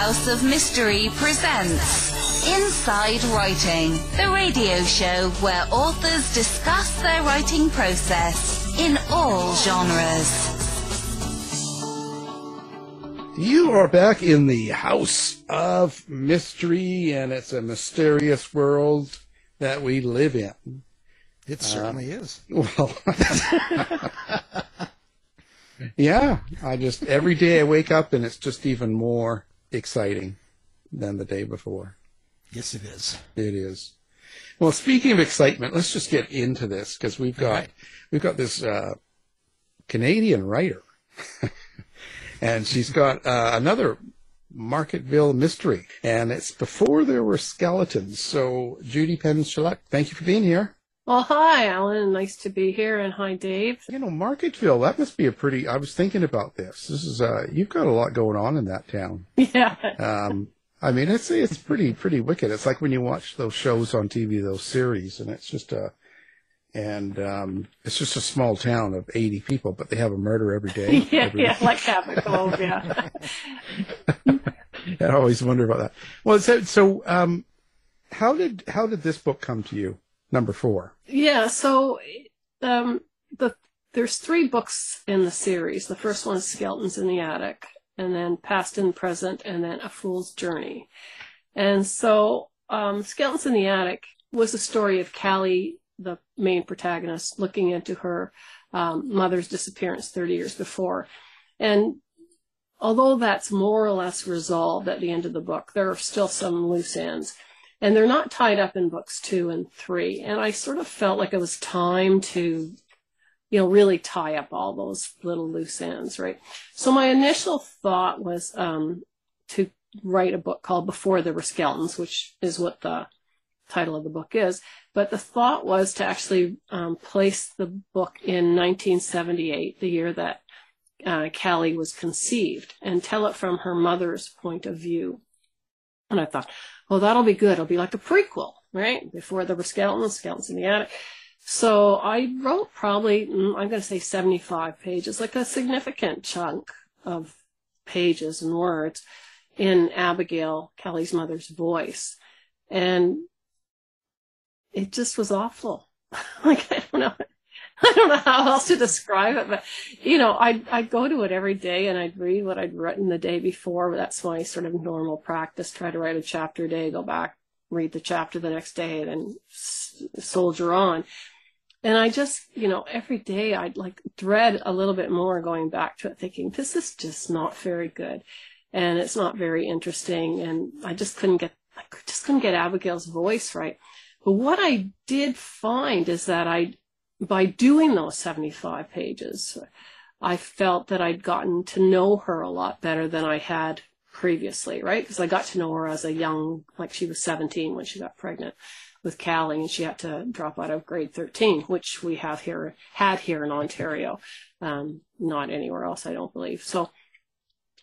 House of Mystery presents Inside Writing, the radio show where authors discuss their writing process in all genres. You are back in the House of Mystery, and it's a mysterious world that we live in. It certainly uh, is. Well, yeah, I just, every day I wake up and it's just even more exciting than the day before. Yes, it is. It is. Well, speaking of excitement, let's just get into this because we've got Right. we've got this uh, Canadian writer, and she's got uh, another Marketville mystery, and it's before there were skeletons. So, Judy Penz Sheluk, thank you for being here. Well, hi, Alan. Nice to be here, and hi, Dave. You know, Marketville, that must be a pretty. I was thinking about this. This is uh, you've got a lot going on in that town. Yeah, Um, I mean, I it's it's pretty pretty wicked. It's like when you watch those shows on TV, those series, and it's just a and um, it's just a small town of eighty people, but they have a murder every day. yeah, every yeah, like Cabot Cove, yeah. I always wonder about that. Well, so so um, how did how did this book come to you? Number four. yeah, so um, the there's three books in the series. The first one is Skeletons in the Attic, and then Past and Present, and then A Fool's Journey. And so, um, Skeletons in the Attic was the story of Callie, the main protagonist, looking into her um, mother's disappearance 30 years before. And although that's more or less resolved at the end of the book, there are still some loose ends. And they're not tied up in books two and three. And I sort of felt like it was time to, you know, really tie up all those little loose ends, right? So my initial thought was um, to write a book called Before There Were Skeletons, which is what the title of the book is. But the thought was to actually um, place the book in 1978, the year that uh, Callie was conceived, and tell it from her mother's point of view. And I thought, well, that'll be good. It'll be like a prequel, right? Before there were skeletons, skeletons in the attic. So I wrote probably, mm, I'm going to say 75 pages, like a significant chunk of pages and words in Abigail, Callie's mother's voice. And it just was awful. like, I don't know. I don't know how else to describe it, but you know, I'd, I'd go to it every day and I'd read what I'd written the day before. That's my sort of normal practice. Try to write a chapter a day, go back, read the chapter the next day, and then soldier on. And I just, you know, every day I'd like dread a little bit more going back to it, thinking this is just not very good, and it's not very interesting, and I just couldn't get, I just couldn't get Abigail's voice right. But what I did find is that I, by doing those 75 pages, I felt that I'd gotten to know her a lot better than I had previously, right? Because I got to know her as a young, like she was 17 when she got pregnant with Callie and she had to drop out of grade 13, which we have here, had here in Ontario. Um, not anywhere else, I don't believe. So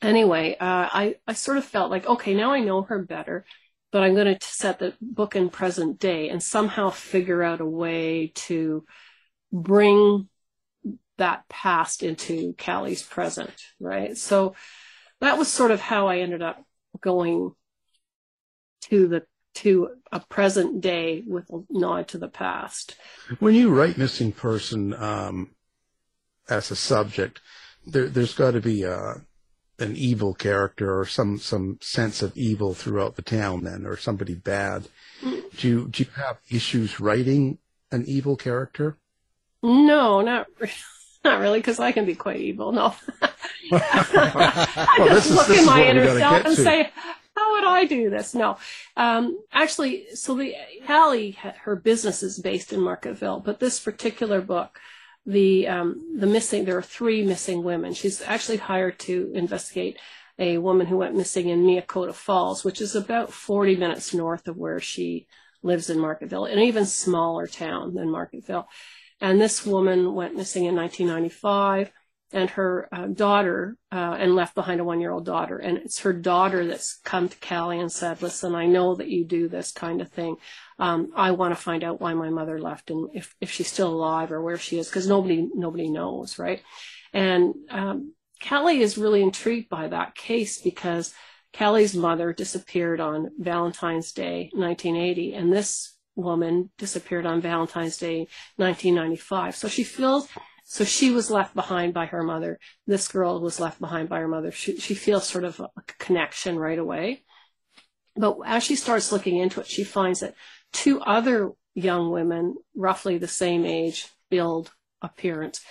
anyway, uh, I, I sort of felt like, okay, now I know her better, but I'm going to set the book in present day and somehow figure out a way to bring that past into Callie's present, right? So that was sort of how I ended up going to the to a present day with a nod to the past. When you write missing person um, as a subject, there, there's got to be uh an evil character or some some sense of evil throughout the town, then, or somebody bad. Do you do you have issues writing an evil character? No, not re- not really, because I can be quite evil. No, Well, just look this in my inner self and to. say, how would I do this? No, um, actually, so the Callie, her business is based in Marketville, but this particular book, the um, the missing, there are three missing women. She's actually hired to investigate a woman who went missing in Miakota Falls, which is about 40 minutes north of where she lives in Marketville, an even smaller town than Marketville. And this woman went missing in 1995 and her uh, daughter, uh, and left behind a one year old daughter. And it's her daughter that's come to Callie and said, listen, I know that you do this kind of thing. Um, I want to find out why my mother left and if, if she's still alive or where she is, because nobody, nobody knows, right? And, um, Callie is really intrigued by that case because Callie's mother disappeared on Valentine's Day, 1980, and this woman disappeared on Valentine's Day, 1995. So she feels, so she was left behind by her mother. This girl was left behind by her mother. She, she feels sort of a connection right away. But as she starts looking into it, she finds that two other young women, roughly the same age, build, appearance,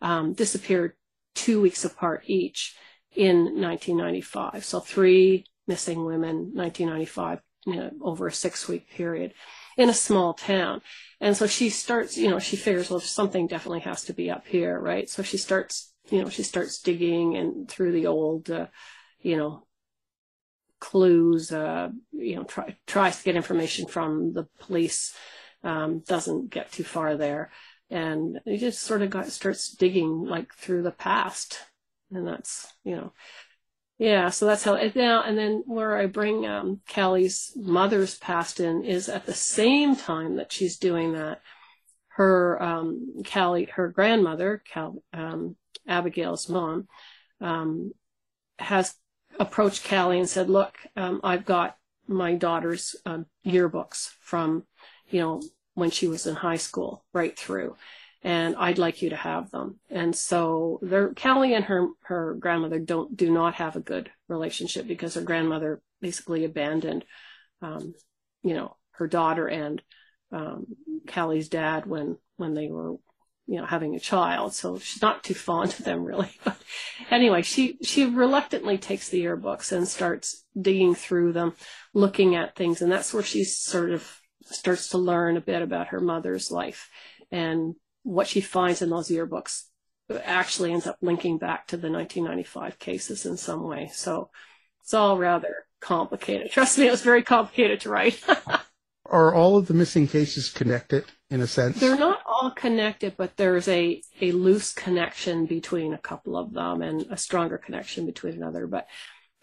um, disappeared two weeks apart each in 1995. So three missing women, 1995, you know, over a six week period in a small town. And so she starts, you know, she figures, well, something definitely has to be up here, right? So she starts, you know, she starts digging and through the old, uh, you know, clues, uh, you know, try, tries to get information from the police, um, doesn't get too far there. And he just sort of got, starts digging like through the past. And that's, you know, yeah, so that's how it now and then where I bring um, Callie's mother's past in is at the same time that she's doing that. Her um, Callie, her grandmother, Cal, um, Abigail's mom, um, has approached Callie and said, "Look, um, I've got my daughter's uh, yearbooks from, you know, when she was in high school, right through." And I'd like you to have them. And so Callie and her, her grandmother don't, do not have a good relationship because her grandmother basically abandoned, um, you know, her daughter and, um, Callie's dad when, when they were, you know, having a child. So she's not too fond of them really. But anyway, she, she reluctantly takes the yearbooks and starts digging through them, looking at things. And that's where she sort of starts to learn a bit about her mother's life and what she finds in those yearbooks actually ends up linking back to the 1995 cases in some way. So it's all rather complicated. Trust me, it was very complicated to write. Are all of the missing cases connected in a sense? They're not all connected, but there's a, a loose connection between a couple of them and a stronger connection between another. But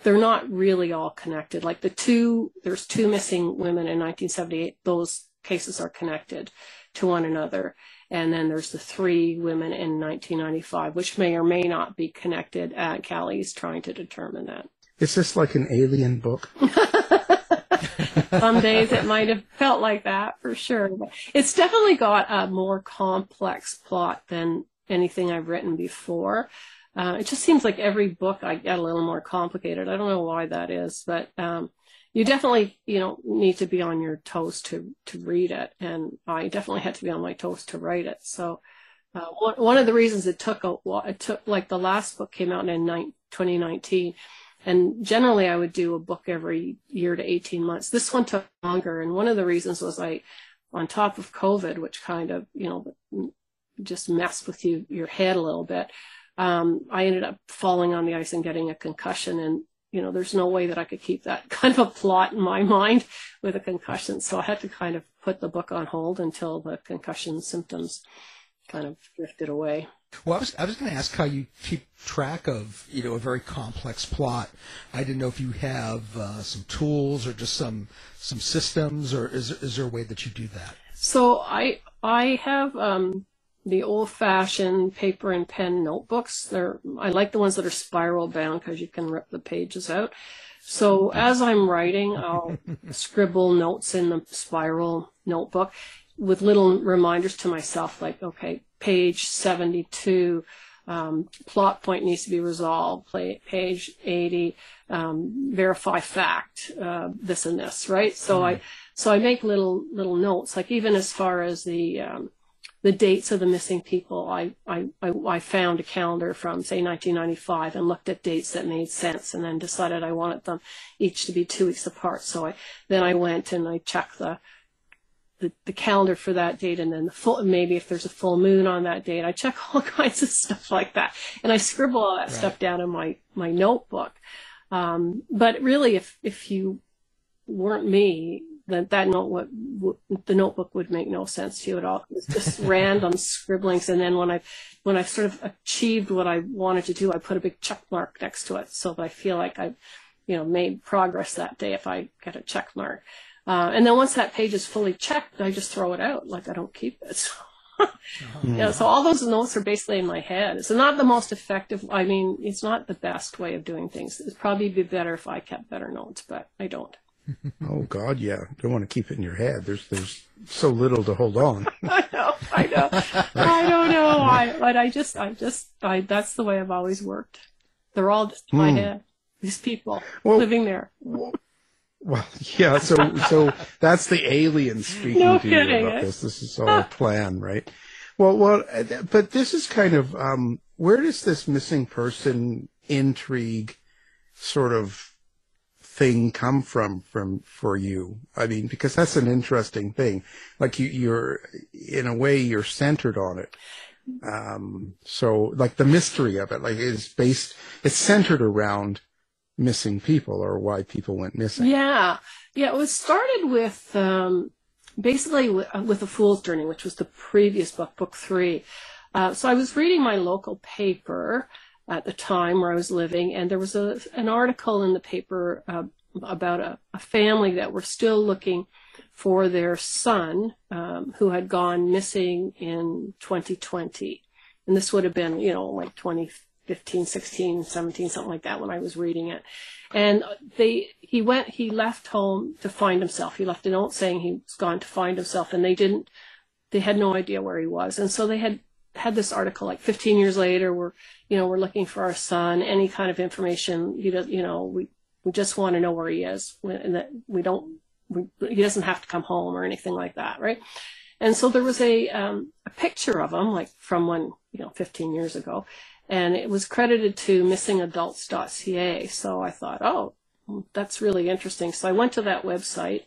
they're not really all connected. Like the two, there's two missing women in 1978. Those cases are connected to one another. And then there's the three women in 1995, which may or may not be connected. Uh, Callie's trying to determine that. Is this like an alien book? Some days it might have felt like that for sure. But it's definitely got a more complex plot than anything I've written before. Uh, it just seems like every book I get a little more complicated. I don't know why that is, but um, you definitely you know need to be on your toes to to read it and i definitely had to be on my toes to write it. So uh, one, one of the reasons it took a while it took like the last book came out in 2019 and generally i would do a book every year to 18 months. This one took longer and one of the reasons was i on top of covid which kind of you know just messed with you your head a little bit um, i ended up falling on the ice and getting a concussion and you know, there's no way that I could keep that kind of a plot in my mind with a concussion. So I had to kind of put the book on hold until the concussion symptoms kind of drifted away. Well, I was I was going to ask how you keep track of you know a very complex plot. I didn't know if you have uh, some tools or just some some systems, or is is there a way that you do that? So I I have um, the old fashioned paper and pen notebooks. They're, I like the ones that are spiral bound because you can rip the pages out. So as I'm writing, I'll scribble notes in the spiral notebook with little reminders to myself, like, okay, page 72, um, plot point needs to be resolved, page 80, um, verify fact, uh, this and this, right? So mm. I, so I make little, little notes, like even as far as the, um, the dates of the missing people. I, I, I, found a calendar from, say, 1995 and looked at dates that made sense and then decided I wanted them each to be two weeks apart. So I, then I went and I checked the, the, the calendar for that date and then the full, maybe if there's a full moon on that date, I check all kinds of stuff like that. And I scribble all that right. stuff down in my, my notebook. Um, but really, if, if you weren't me, that that note the notebook would make no sense to you at all. It's just random scribblings, and then when I when I sort of achieved what I wanted to do, I put a big check mark next to it so that I feel like I, you know, made progress that day if I get a check mark. Uh, and then once that page is fully checked, I just throw it out. Like I don't keep it. yeah, so all those notes are basically in my head. It's not the most effective. I mean, it's not the best way of doing things. It'd probably be better if I kept better notes, but I don't. oh God, yeah. Don't want to keep it in your head. There's there's so little to hold on. I know, I know. I don't know why, but I just, I just, I. That's the way I've always worked. They're all just in my Hmm. head. These people Well- living there. Well, yeah. So so that's the alien speaking No to you about this. This is all a plan, right? Well, well, but this is kind of um, where does this missing person intrigue sort of thing come from from for you? I mean, because that's an interesting thing. Like you, you're in a way you're centered on it. Um, so like the mystery of it, like is based, it's centered around missing people or why people went missing. Yeah, yeah. It was started with um, basically with, uh, with a fool's journey, which was the previous book, book three. Uh, so I was reading my local paper at the time where I was living, and there was a an article in the paper uh, about a, a family that were still looking for their son um, who had gone missing in 2020, and this would have been you know like 2015, 16, 17, something like that when I was reading it. And they he went he left home to find himself. He left a note saying he was gone to find himself and they didn't they had no idea where he was. And so they had had this article like 15 years later we're you know we're looking for our son any kind of information you know we we just want to know where he is and that we don't we, he doesn't have to come home or anything like that right and so there was a um, a picture of him like from when you know 15 years ago and it was credited to missingadults.ca. So I thought, oh, that's really interesting. So I went to that website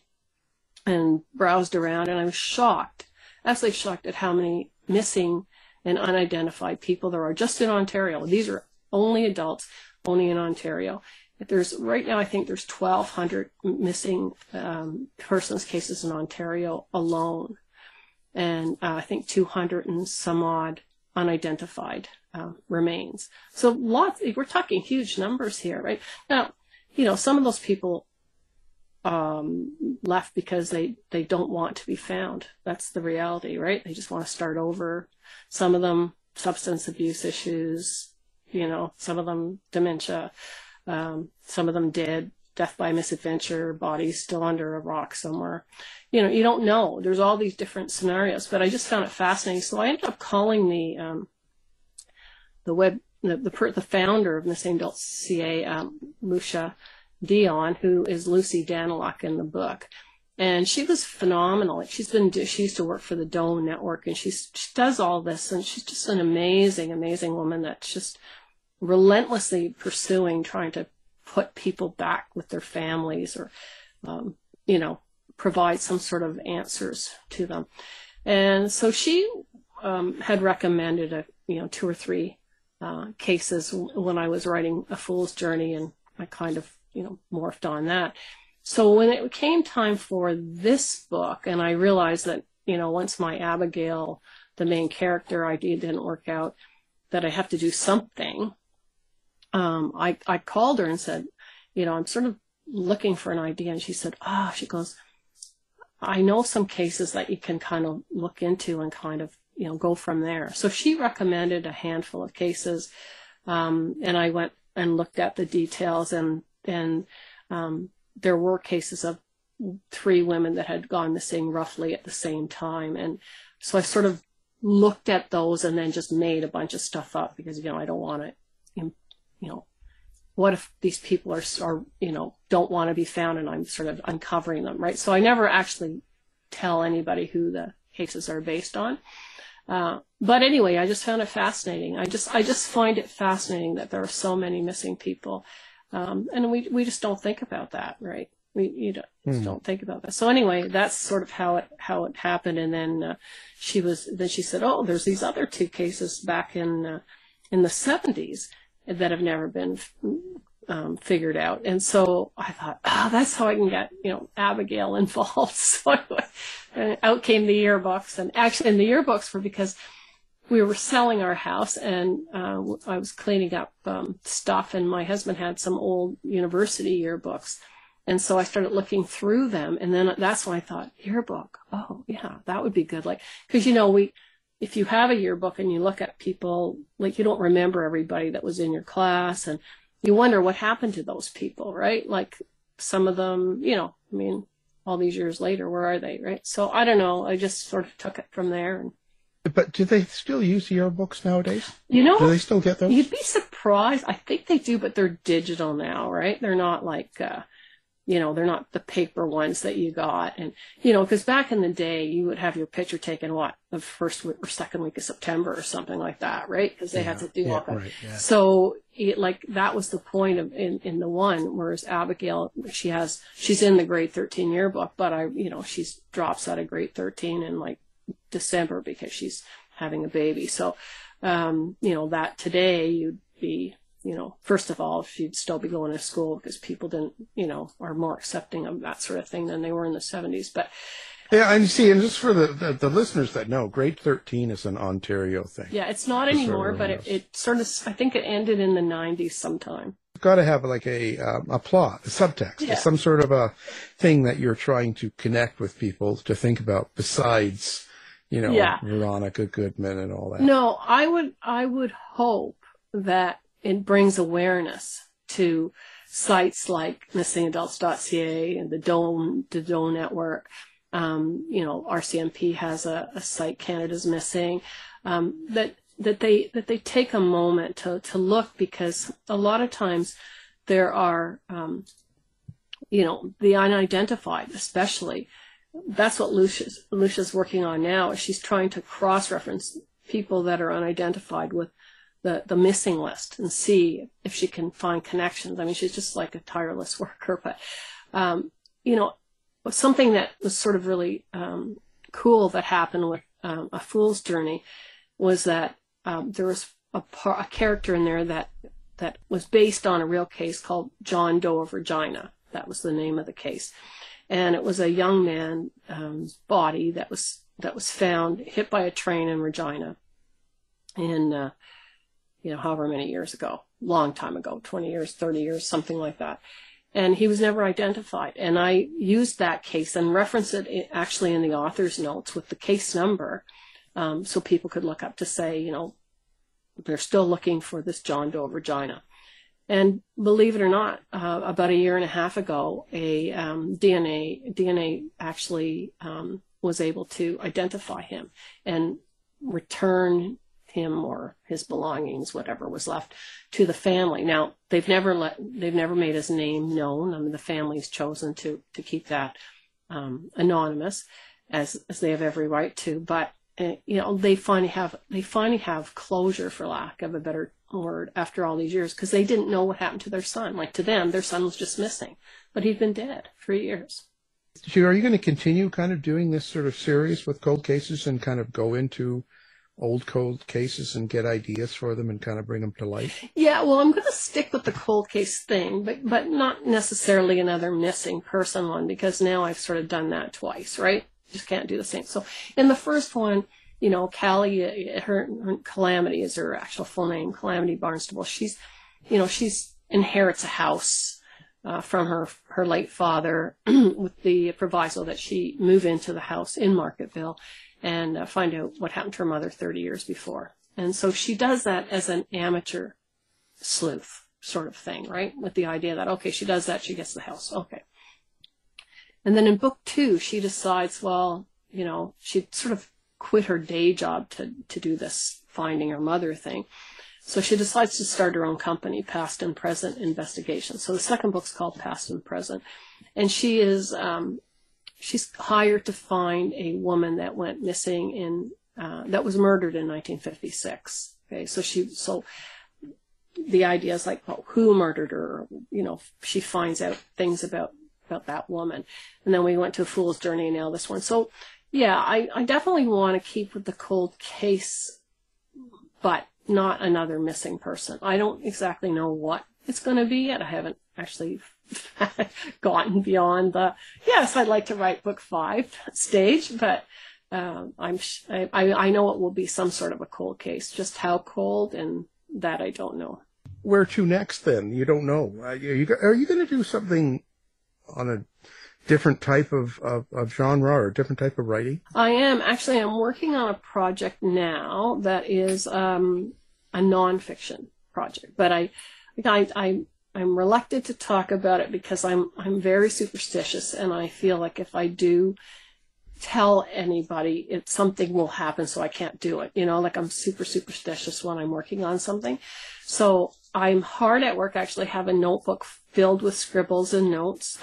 and browsed around, and I was shocked, absolutely shocked at how many missing and unidentified people there are just in Ontario. These are only adults, only in Ontario. There's right now, I think there's 1,200 missing um, persons cases in Ontario alone, and uh, I think 200 and some odd unidentified uh, remains. So lots, we're talking huge numbers here, right? Now, you know, some of those people um, left because they, they don't want to be found. That's the reality, right? They just want to start over. Some of them substance abuse issues, you know, some of them dementia, um, some of them dead, death by misadventure, bodies still under a rock somewhere. You know, you don't know. There's all these different scenarios, but I just found it fascinating. So I ended up calling the um, the web the the, the founder of Missing Adults CA, um, Lucia Dion, who is Lucy Daniluk in the book. And she was phenomenal. She's been, she used to work for the Doe Network, and she's, she does all this, and she's just an amazing, amazing woman that's just relentlessly pursuing, trying to put people back with their families, or, um, you know, provide some sort of answers to them. And so she um, had recommended a, you know, two or three uh, cases when I was writing A Fool's Journey, and I kind of, you know, morphed on that. So when it came time for this book, and I realized that, you know, once my Abigail, the main character idea didn't work out, that I have to do something, um, I, I called her and said, you know, I'm sort of looking for an idea. And she said, ah, she goes, I know some cases that you can kind of look into and kind of, you know, go from there. So she recommended a handful of cases. Um, and I went and looked at the details and, and, um, there were cases of three women that had gone missing roughly at the same time. And so I sort of looked at those and then just made a bunch of stuff up because, you know, I don't want to, you know, what if these people are, are, you know, don't want to be found and I'm sort of uncovering them, right? So I never actually tell anybody who the cases are based on. Uh, but anyway, I just found it fascinating. I just, I just find it fascinating that there are so many missing people. Um, and we, we just don't think about that, right? We, you don't, just don't think about that. So anyway, that's sort of how it, how it happened. And then, uh, she was, then she said, oh, there's these other two cases back in, uh, in the seventies that have never been, um, figured out. And so I thought, oh, that's how I can get, you know, Abigail involved. So anyway, out came the yearbooks and actually, and the yearbooks were because we were selling our house and uh, I was cleaning up um, stuff and my husband had some old university yearbooks. And so I started looking through them and then that's when I thought yearbook. Oh yeah, that would be good. Like, cause you know, we, if you have a yearbook and you look at people, like you don't remember everybody that was in your class and you wonder what happened to those people, right? Like some of them, you know, I mean, all these years later, where are they, right? So I don't know. I just sort of took it from there. And, But do they still use yearbooks nowadays? you know, Do they still get those? You'd be surprised. I think they do, but they're digital now, right? They're not like, uh, you know, they're not the paper ones that you got. And, you know, because back in the day, you would have your picture taken, what, the first week or second week of September or something like that, right? Because they had to do yeah, all that. right, yeah. So, it, like, that was the point of, in, in the one, whereas Abigail, she has, she's in the grade 13 yearbook, but I, you know, she's drops out of grade 13 and like December because she's having a baby. So, um, you know, that today you'd be, you know, first of all, she'd still be going to school because people didn't, you know, are more accepting of that sort of thing than they were in the 70s. But Yeah, and you see, and just for the, the, the listeners that know, grade 13 is an Ontario thing. yeah, it's not anymore, but it, it sort of, I think it ended in the 90s sometime. You've got to have like a um, a plot, a subtext, Yeah. some sort of a thing that you're trying to connect with people to think about besides, you know, Yeah. Veronica Goodman and all that. No, I would I would hope that it brings awareness to sites like missingadults.ca and the Doe the Doe Network. Um, you know, RCMP has a, a site Canada's Missing. Um, that that they that they take a moment to to look because a lot of times there are um, you know the unidentified especially that's what Lucia's Lucia's working on now. Is she's trying to cross-reference people that are unidentified with the the missing list and see if she can find connections. I mean, she's just like a tireless worker, but um, you know, something that was sort of really um, cool that happened with um, a fool's journey was that um, there was a, par- a character in there that that was based on a real case called John Doe of Regina. That was the name of the case and it was a young man's um, body that was that was found hit by a train in Regina, in uh, you know however many years ago, long time ago, twenty years, thirty years, something like that, and he was never identified. And I used that case and referenced it actually in the author's notes with the case number, um, so people could look up to say, you know, they're still looking for this John Doe Regina. And believe it or not, uh, about a year and a half ago, a um, DNA DNA actually um, was able to identify him and return him or his belongings, whatever was left, to the family. Now they've never let they've never made his name known. I mean, the family's chosen to to keep that um, anonymous, as as they have every right to. But uh, you know, they finally have they finally have closure, for lack of a better word, after all these years, because they didn't know what happened to their son. Like to them, their son was just missing, but he'd been dead for years. So are you going to continue kind of doing this sort of series with cold cases and kind of go into old cold cases and get ideas for them and kind of bring them to light? Yeah, well, I'm going to stick with the cold case thing, but but not necessarily another missing person one because now I've sort of done that twice, right? Just can't do the same. So in the first one, you know, Callie, uh, her, her Calamity is her actual full name, Calamity Barnstable. She's, you know, she's inherits a house uh, from her her late father with the proviso that she move into the house in Marketville and uh, find out what happened to her mother 30 years before. And so she does that as an amateur sleuth sort of thing, right? With the idea that, okay, she does that, she gets the house. Okay. And then in book two, she decides, well, you know, she sort of quit her day job to, to do this finding her mother thing. So she decides to start her own company, Past and Present Investigation. So the second book's called Past and Present. And she is, um, she's hired to find a woman that went missing in, uh, that was murdered in 1956. Okay. So she, so the idea is like, well, who murdered her? You know, she finds out things about, about that woman. And then we went to a fool's journey and now this one. So yeah, I, I definitely want to keep with the cold case, but not another missing person. I don't exactly know what it's going to be yet. I haven't actually gotten beyond the, yes, I'd like to write book five stage, but um, I'm, I, I I know it will be some sort of a cold case. Just how cold and that I don't know. Where to next then? You don't know. Are you, are you going to do something on a different type of, of, of genre or different type of writing? I am actually. I'm working on a project now that is um, a nonfiction project, but I, I, I, I'm reluctant to talk about it because I'm I'm very superstitious, and I feel like if I do tell anybody, it something will happen, so I can't do it. You know, like I'm super superstitious when I'm working on something. So I'm hard at work. I actually have a notebook filled with scribbles and notes,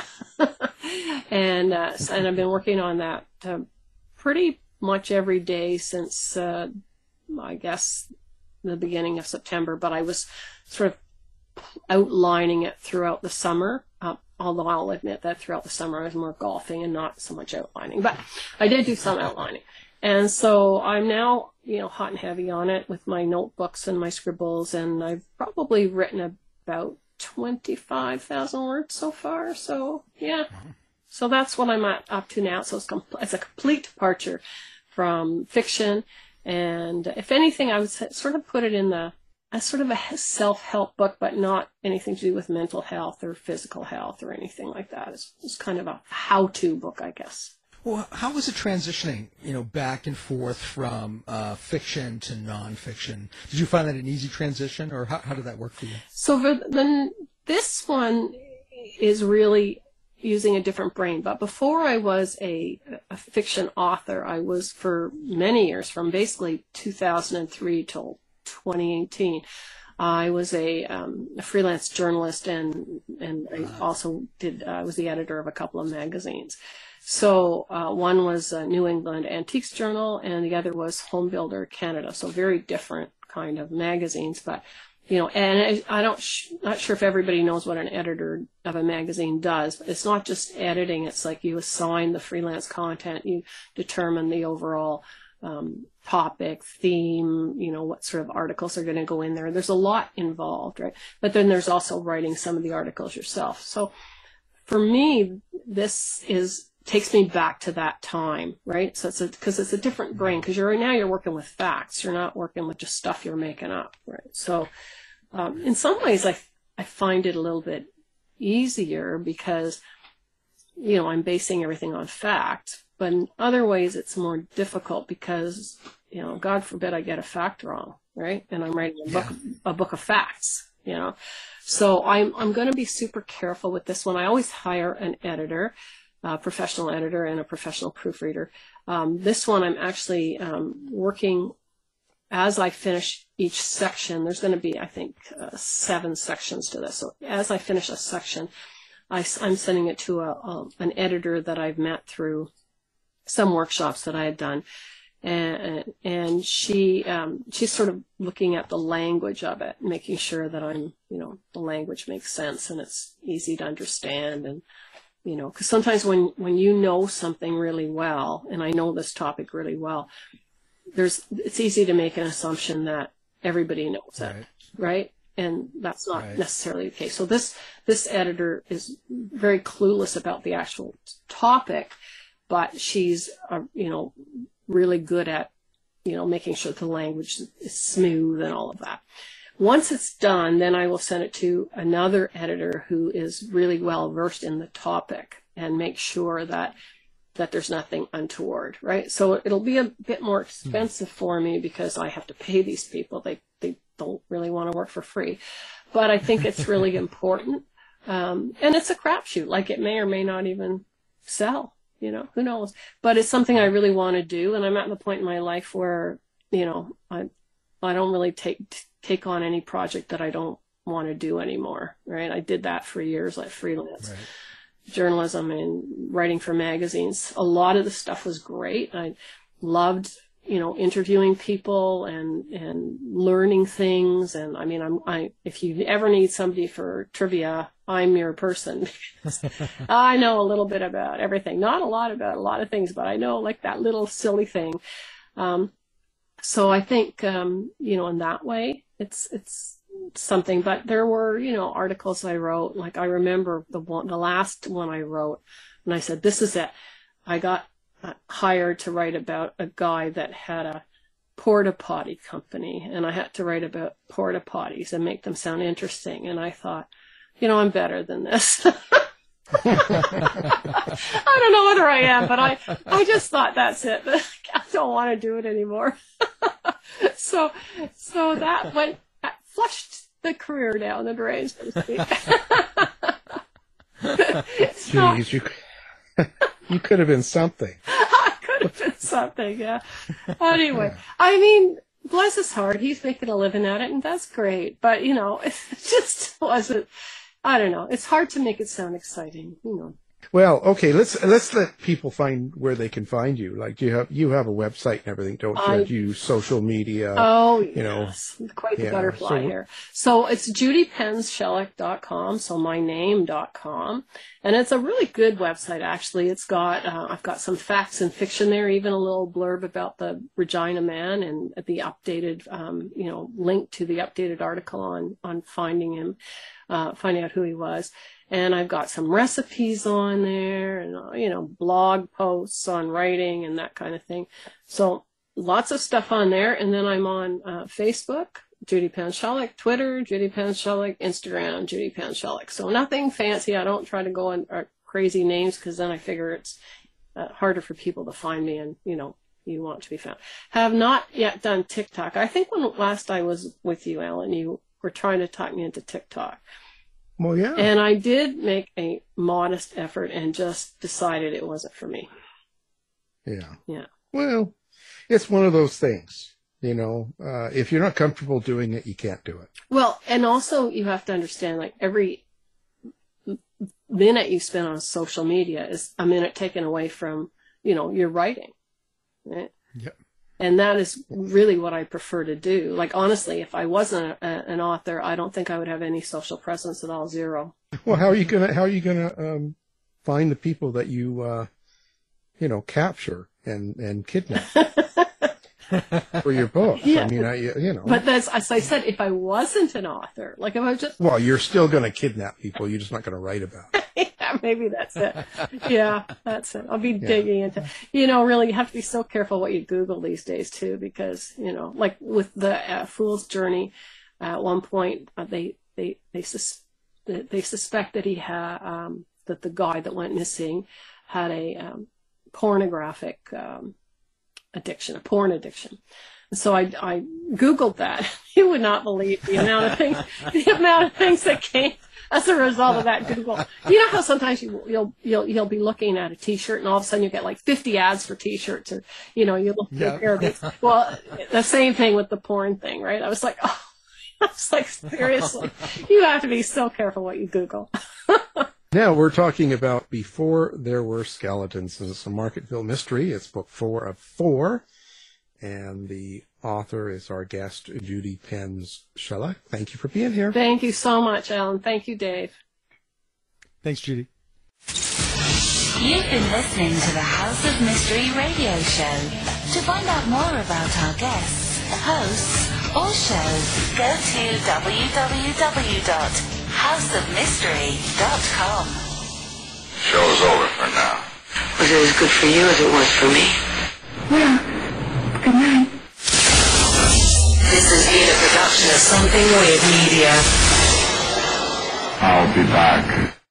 and uh, and I've been working on that uh, pretty much every day since uh, I guess the beginning of September. But I was sort of outlining it throughout the summer. Uh, although I'll admit that throughout the summer I was more golfing and not so much outlining, but I did do some outlining. And so I'm now, you know, hot and heavy on it with my notebooks and my scribbles, and I've probably written about 25,000 words so far. So, yeah. So that's what I'm up to now. So it's, com- it's a complete departure from fiction. And if anything, I would sort of put it in the a sort of a self-help book, but not anything to do with mental health or physical health or anything like that. It's, it's kind of a how-to book, I guess. Well, how was it transitioning, you know, back and forth from uh, fiction to nonfiction? Did you find that an easy transition, or how, how did that work for you? So for the, this one is really using a different brain. But before I was a, a fiction author, I was for many years, from basically 2003 till 2018. I was a, um, a freelance journalist and and I also did. Uh, I was the editor of a couple of magazines. So uh, one was New England Antiques Journal, and the other was Home Builder Canada. So very different kind of magazines, but you know, and I, I don't, sh- not sure if everybody knows what an editor of a magazine does. It's not just editing; it's like you assign the freelance content, you determine the overall um, topic, theme, you know, what sort of articles are going to go in there. There's a lot involved, right? But then there's also writing some of the articles yourself. So for me, this is takes me back to that time, right? So it's because it's a different brain because you're right now you're working with facts. You're not working with just stuff you're making up, right? So um, in some ways, I I find it a little bit easier because you know I'm basing everything on fact, but in other ways it's more difficult because you know God forbid I get a fact wrong, right? And I'm writing a book yeah. a book of facts, you know. So I'm I'm going to be super careful with this one. I always hire an editor a professional editor and a professional proofreader. Um, this one I'm actually um, working as I finish each section. There's going to be, I think, uh, seven sections to this. So as I finish a section, I, am sending it to a, a, an editor that I've met through some workshops that I had done. And, and she um, she's sort of looking at the language of it, making sure that I'm you know the language makes sense and it's easy to understand and you know because sometimes when when you know something really well and i know this topic really well there's it's easy to make an assumption that everybody knows right. it right and that's not right. necessarily the case so this this editor is very clueless about the actual topic but she's uh, you know really good at you know making sure the language is smooth and all of that once it's done, then I will send it to another editor who is really well versed in the topic and make sure that that there's nothing untoward, right? So it'll be a bit more expensive for me because I have to pay these people. They they don't really want to work for free, but I think it's really important. Um, and it's a crapshoot. Like it may or may not even sell. You know, who knows? But it's something I really want to do, and I'm at the point in my life where you know I I don't really take take on any project that I don't want to do anymore. Right? I did that for years, like freelance right. journalism and writing for magazines. A lot of the stuff was great. I loved you know interviewing people and and learning things and i mean i'm i if you ever need somebody for trivia i'm your person i know a little bit about everything not a lot about a lot of things but i know like that little silly thing um, so I think um, you know in that way it's it's something. But there were you know articles I wrote. Like I remember the one, the last one I wrote, and I said this is it. I got uh, hired to write about a guy that had a porta potty company, and I had to write about porta potties and make them sound interesting. And I thought, you know, I'm better than this. I don't know whether I am, but I, I just thought that's it. I don't want to do it anymore. so, so that went, that flushed the career down the drain, so to speak. so, Jeez, you, you could have been something. I could have been something, yeah. Anyway, I mean, bless his heart, he's making a living at it, and that's great. But you know, it just wasn't. I don't know. It's hard to make it sound exciting, you know. Well, okay, let's let's let people find where they can find you. Like do you have you have a website and everything, don't you? I- you social media. Oh, you know, yes. Quite the yeah, butterfly so- here. So it's judypenzsheluk.com, so my name.com. And it's a really good website, actually. It's got, uh, I've got some facts and fiction there, even a little blurb about the Regina Man and the updated, um, you know, link to the updated article on, on finding him, uh, finding out who he was. And I've got some recipes on there and, uh, you know, blog posts on writing and that kind of thing. So lots of stuff on there. And then I'm on uh, Facebook, Judy Penz Sheluk, Twitter, Judy Penz Sheluk, Instagram, Judy Penz Sheluk. So nothing fancy. I don't try to go on uh, crazy names because then I figure it's uh, harder for people to find me and, you know, you want to be found. Have not yet done TikTok. I think when last I was with you, Alan, you were trying to talk me into TikTok. Well, yeah. And I did make a modest effort and just decided it wasn't for me. yeah. Yeah. Well, it's one of those things. You know, uh, if you're not comfortable doing it, you can't do it. Well, and also you have to understand, like every minute you spend on social media is a minute taken away from, you know, your writing. Right? Yep. And that is really what I prefer to do. Like honestly, if I wasn't a, an author, I don't think I would have any social presence at all. Zero. Well, how are you gonna how are you gonna um, find the people that you uh, you know capture and and kidnap for your book? Yeah. I mean, I you know. But that's as I said, if I wasn't an author, like if I was just well, you're still gonna kidnap people. You're just not gonna write about it. Yeah, maybe that's it. Yeah, that's it. I'll be digging into, you know, really you have to be so careful what you Google these days too, because, you know, like with the uh, Fool's Journey, at one point uh, they, they, they, sus- they suspect that he had, um, that the guy that went missing had a, um, pornographic, um, addiction, a porn addiction. And so I, I Googled that. You would not believe the amount of things, the amount of things that came as a result of that Google. You know how sometimes you, you'll, you'll, you'll be looking at a t-shirt and all of a sudden you get like 50 ads for t-shirts or, you know, you look for Yeah. a of these. Well, the same thing with the porn thing, right? I was like, oh, I was like, seriously, you have to be so careful what you Google. Now we're talking about Before There Were Skeletons. This is a Marketville mystery. It's book four of four. And the author is our guest, Judy Penz Sheluk. Thank you for being here. Thank you so much, Alan. Thank you, Dave. Thanks, Judy. You've been listening to the House of Mystery radio show. To find out more about our guests, hosts, or shows, go to www.houseofmystery.com. Show's over for now. Was it as good for you as it was for me? Well, good night. This has been a production of Something Weird Media. I'll be back.